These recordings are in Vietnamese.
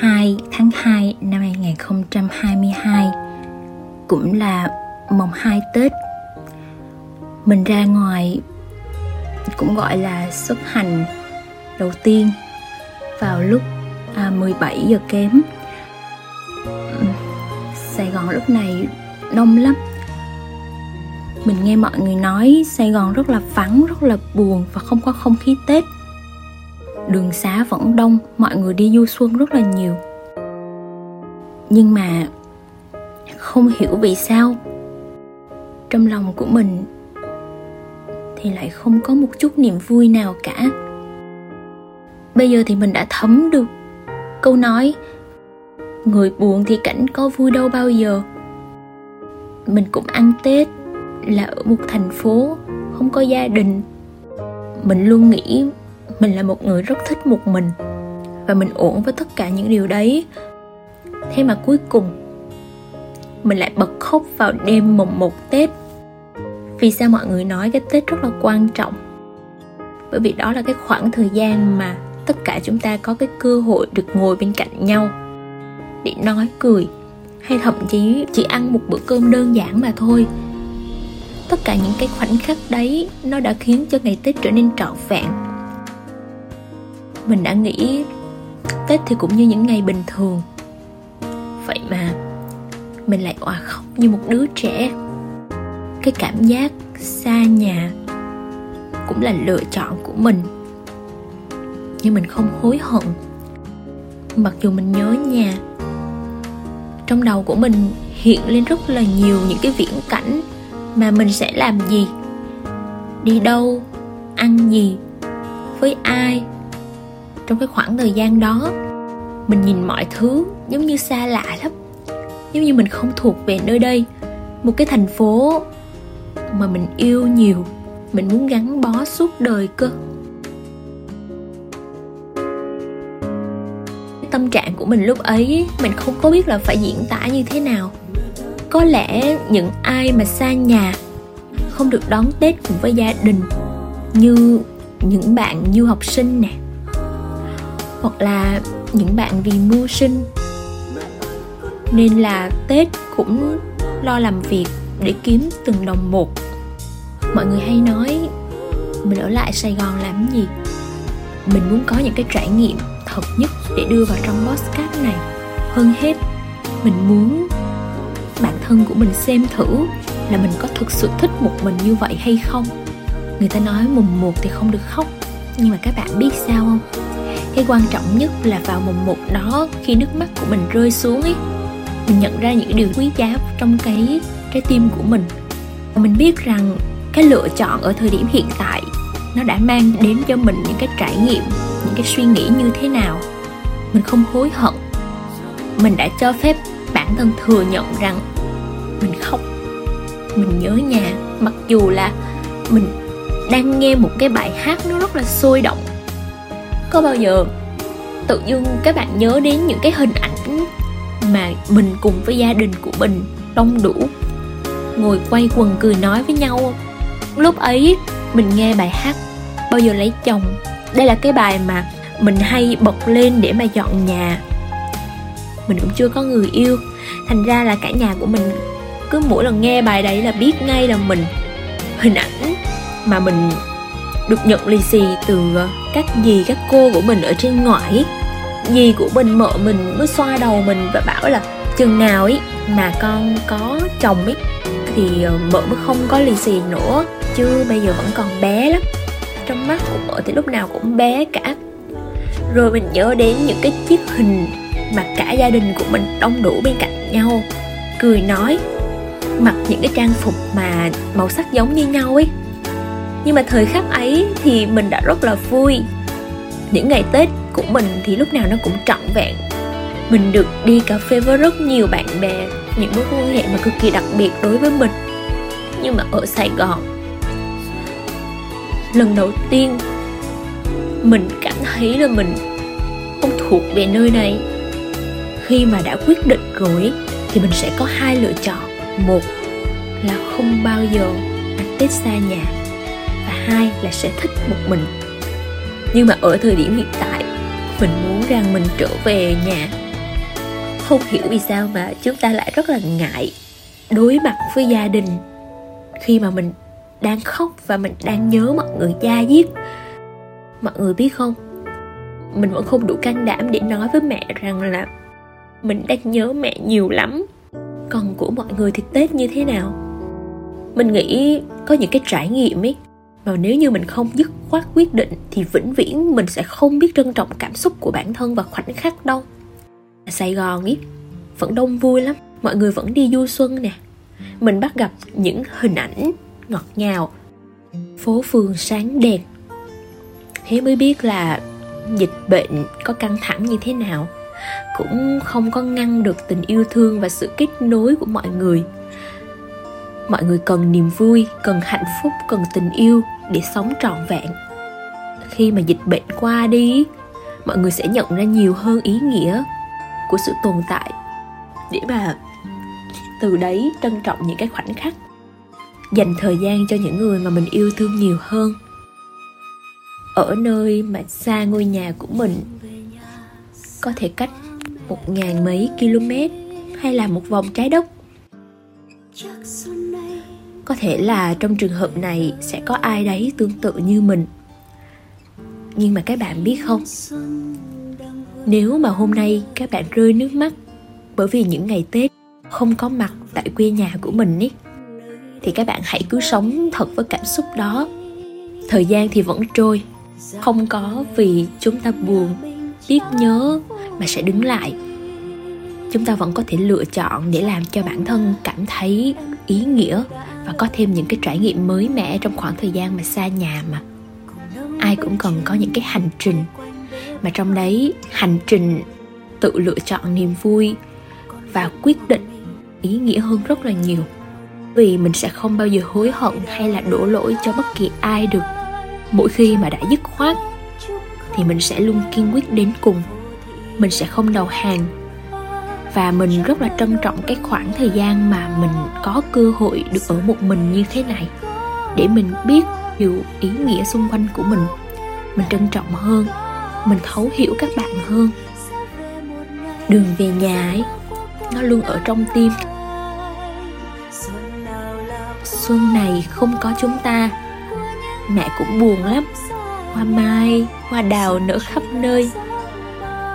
2 tháng 2 năm 2022 cũng là mồng 2 Tết. Mình ra ngoài cũng gọi là xuất hành đầu tiên vào lúc à, 17 giờ kém. Sài Gòn lúc này đông lắm. Mình nghe mọi người nói Sài Gòn rất là vắng, rất là buồn và không có không khí Tết đường xá vẫn đông, mọi người đi du xuân rất là nhiều. Nhưng mà không hiểu vì sao. Trong lòng của mình thì lại không có một chút niềm vui nào cả. Bây giờ thì mình đã thấm được câu nói, người buồn thì cảnh có vui đâu bao giờ. Mình cũng ăn tết là ở một thành phố không có gia đình. Mình luôn nghĩ mình là một người rất thích một mình. Và mình ổn với tất cả những điều đấy. Thế mà cuối cùng, mình lại bật khóc vào đêm mùng một tết. Vì sao mọi người nói cái tết rất là quan trọng? Bởi vì đó là cái khoảng thời gian mà tất cả chúng ta có cái cơ hội được ngồi bên cạnh nhau để nói cười, hay thậm chí chỉ ăn một bữa cơm đơn giản mà thôi. Tất cả những cái khoảnh khắc đấy nó đã khiến cho ngày tết trở nên trọn vẹn mình đã nghĩ tết thì cũng như những ngày bình thường. Vậy mà mình lại òa khóc như một đứa trẻ. Cái cảm giác xa nhà cũng là lựa chọn của mình. Nhưng mình không hối hận. Mặc dù mình nhớ nhà, trong đầu của mình hiện lên rất là nhiều những cái viễn cảnh mà mình sẽ làm gì, đi đâu, ăn gì, với ai trong cái khoảng thời gian đó. Mình nhìn mọi thứ giống như xa lạ lắm, giống như mình không thuộc về nơi đây. Một cái thành phố mà mình yêu nhiều, mình muốn gắn bó suốt đời cơ. Tâm trạng của mình lúc ấy, mình không có biết là phải diễn tả như thế nào. Có lẽ những ai mà xa nhà không được đón tết cùng với gia đình như những bạn du học sinh nè hoặc là những bạn vì mưu sinh. Nên là tết cũng lo làm việc để kiếm từng đồng một. Mọi người hay nói, mình ở lại sài gòn làm gì? Mình muốn có những cái trải nghiệm thật nhất để đưa vào trong podcast này. Hơn hết, mình muốn bản thân của mình xem thử là mình có thực sự thích một mình như vậy hay không. Người ta nói mùng một thì không được khóc, nhưng mà các bạn biết sao không? Cái quan trọng nhất là vào mùng một đó khi nước mắt của mình rơi xuống ấy, mình nhận ra những điều quý giá trong cái, trái tim của mình. Và mình biết rằng cái lựa chọn ở thời điểm hiện tại nó đã mang đến cho mình những cái trải nghiệm, những cái suy nghĩ như thế nào. Mình không hối hận. Mình đã cho phép bản thân thừa nhận rằng mình khóc. Mình nhớ nhà. Mặc dù là mình đang nghe một cái bài hát nó rất là sôi động có bao giờ tự dưng các bạn nhớ đến những cái hình ảnh mà mình cùng với gia đình của mình đông đủ, ngồi quay quần cười nói với nhau? Lúc ấy mình nghe bài hát bao giờ lấy chồng. Đây là cái bài mà mình hay bật lên để mà dọn nhà. Mình cũng chưa có người yêu, thành ra là cả nhà của mình cứ mỗi lần nghe bài đấy là biết ngay là mình. Hình ảnh mà mình được nhận lì xì từ ờ, các dì, các cô của mình ở trên ngoại. Dì của mình mợ mình mới xoa đầu mình và bảo là chừng nào ấy mà con có chồng ấy, thì ờ, mợ mới không có lì xì nữa, chứ bây giờ vẫn còn bé lắm. Trong mắt của mợ thì lúc nào cũng bé cả. Rồi mình nhớ đến những cái chiếc hình mà cả gia đình của mình đông đủ bên cạnh nhau. Cười nói, mặc những cái trang phục mà màu sắc giống như nhau ấy nhưng mà thời khắc ấy thì mình đã rất là vui. Những ngày tết của mình thì lúc nào nó cũng trọn vẹn. Mình được đi cà phê với rất nhiều bạn bè, những mối quan hệ mà cực kỳ đặc biệt đối với mình. Nhưng mà ở sài gòn, lần đầu tiên mình cảm thấy là mình không thuộc về nơi này. Khi mà đã quyết định rồi thì mình sẽ có hai lựa chọn. Một là không bao giờ ăn tết xa nhà và hai là sẽ thích một mình. Nhưng mà ở thời điểm hiện tại, mình muốn rằng mình trở về nhà. Không hiểu vì sao mà chúng ta lại rất là ngại đối mặt với gia đình khi mà mình đang khóc và mình đang nhớ mọi người da diết mọi người biết không? Mình vẫn không đủ can đảm để nói với mẹ rằng là mình đang nhớ mẹ nhiều lắm. Còn của mọi người thì tết như thế nào? Mình nghĩ có những cái trải nghiệm ấy và nếu như mình không dứt khoát quyết định, thì vĩnh viễn mình sẽ không biết trân trọng cảm xúc của bản thân và khoảnh khắc đâu. Sài gòn ấy vẫn đông vui lắm. Mọi người vẫn đi du xuân nè. Mình bắt gặp những hình ảnh ngọt ngào, phố phường sáng đèn. Thế mới biết là dịch bệnh có căng thẳng như thế nào. Cũng không có ngăn được tình yêu thương và sự kết nối của mọi người mọi người cần niềm vui, cần hạnh phúc, cần tình yêu để sống trọn vẹn. Khi mà dịch bệnh qua đi, mọi người sẽ nhận ra nhiều hơn ý nghĩa của sự tồn tại. Để mà từ đấy trân trọng những cái khoảnh khắc, dành thời gian cho những người mà mình yêu thương nhiều hơn. Ở nơi mà xa ngôi nhà của mình, có thể cách một ngàn mấy km hay là một vòng trái đất có thể là trong trường hợp này sẽ có ai đấy tương tự như mình. Nhưng mà các bạn biết không? Nếu mà hôm nay các bạn rơi nước mắt bởi vì những ngày tết không có mặt tại quê nhà của mình ý, thì các bạn hãy cứ sống thật với cảm xúc đó. Thời gian thì vẫn trôi, không có vì chúng ta buồn, tiếc nhớ mà sẽ đứng lại. Chúng ta vẫn có thể lựa chọn để làm cho bản thân cảm thấy ý nghĩa và có thêm những cái trải nghiệm mới mẻ trong khoảng thời gian mà xa nhà mà. Ai cũng cần có những cái hành trình. Mà trong đấy, hành trình tự lựa chọn niềm vui và quyết định ý nghĩa hơn rất là nhiều. Vì mình sẽ không bao giờ hối hận hay là đổ lỗi cho bất kỳ ai được. Mỗi khi mà đã dứt khoát, thì mình sẽ luôn kiên quyết đến cùng. Mình sẽ không đầu hàng và mình rất là trân trọng cái khoảng thời gian mà mình có cơ hội được ở một mình như thế này. Để mình biết hiểu ý nghĩa xung quanh của mình mình trân trọng hơn, mình thấu hiểu các bạn hơn. Đường về nhà ấy, nó luôn ở trong tim. Xuân này không có chúng ta. Mẹ cũng buồn lắm. Hoa mai, hoa đào nở khắp nơi.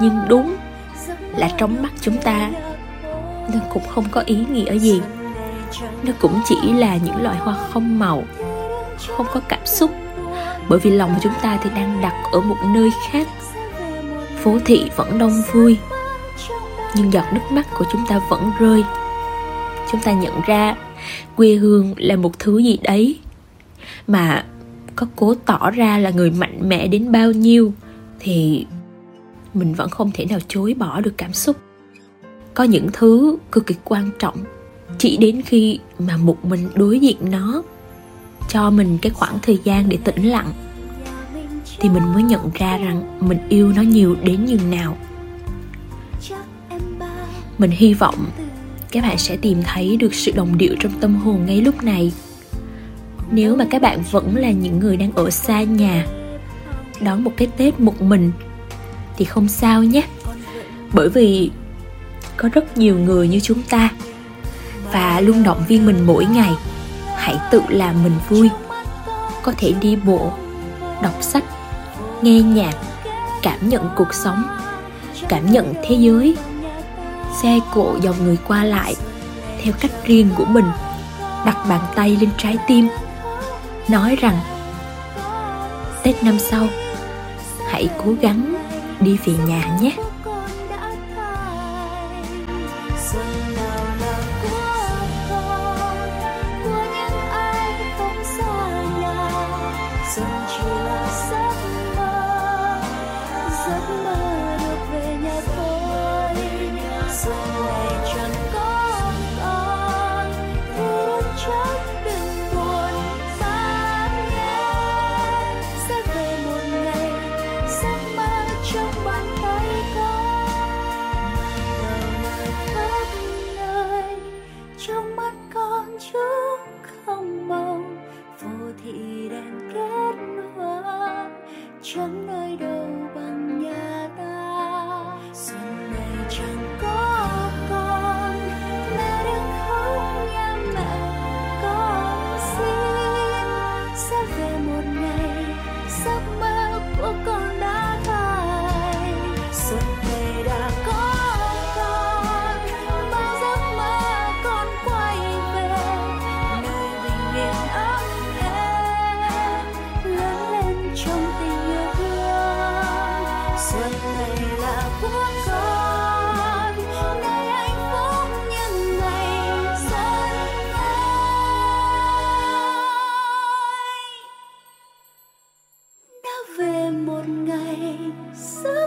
Nhưng đúng là trong mắt chúng ta. Nó cũng không có ý nghĩa gì. Nó cũng chỉ là những loại hoa không màu, không có cảm xúc. Bởi vì lòng chúng ta thì đang đặt ở một nơi khác. Phố thị vẫn đông vui, nhưng giọt nước mắt của chúng ta vẫn rơi. Chúng ta nhận ra quê hương là một thứ gì đấy mà có cố tỏ ra là người mạnh mẽ đến bao nhiêu thì mình vẫn không thể nào chối bỏ được cảm xúc. Có những thứ cực kỳ quan trọng chỉ đến khi mà một mình đối diện nó, cho mình cái khoảng thời gian để tĩnh lặng, thì mình mới nhận ra rằng mình yêu nó nhiều đến như nào. Mình hy vọng các bạn sẽ tìm thấy được sự đồng điệu trong tâm hồn ngay lúc này. Nếu mà các bạn vẫn là những người đang ở xa nhà, đón một cái tết một mình thì không sao nhé. Bởi vì có rất nhiều người như chúng ta và luôn động viên mình mỗi ngày. Hãy tự làm mình vui. Có thể đi bộ, đọc sách, nghe nhạc, cảm nhận cuộc sống, cảm nhận thế giới. Xe cộ dòng người qua lại theo cách riêng của mình, đặt bàn tay lên trái tim, nói rằng, tết năm sau, hãy cố gắng đi về nhà nhé. Một ngày sớm.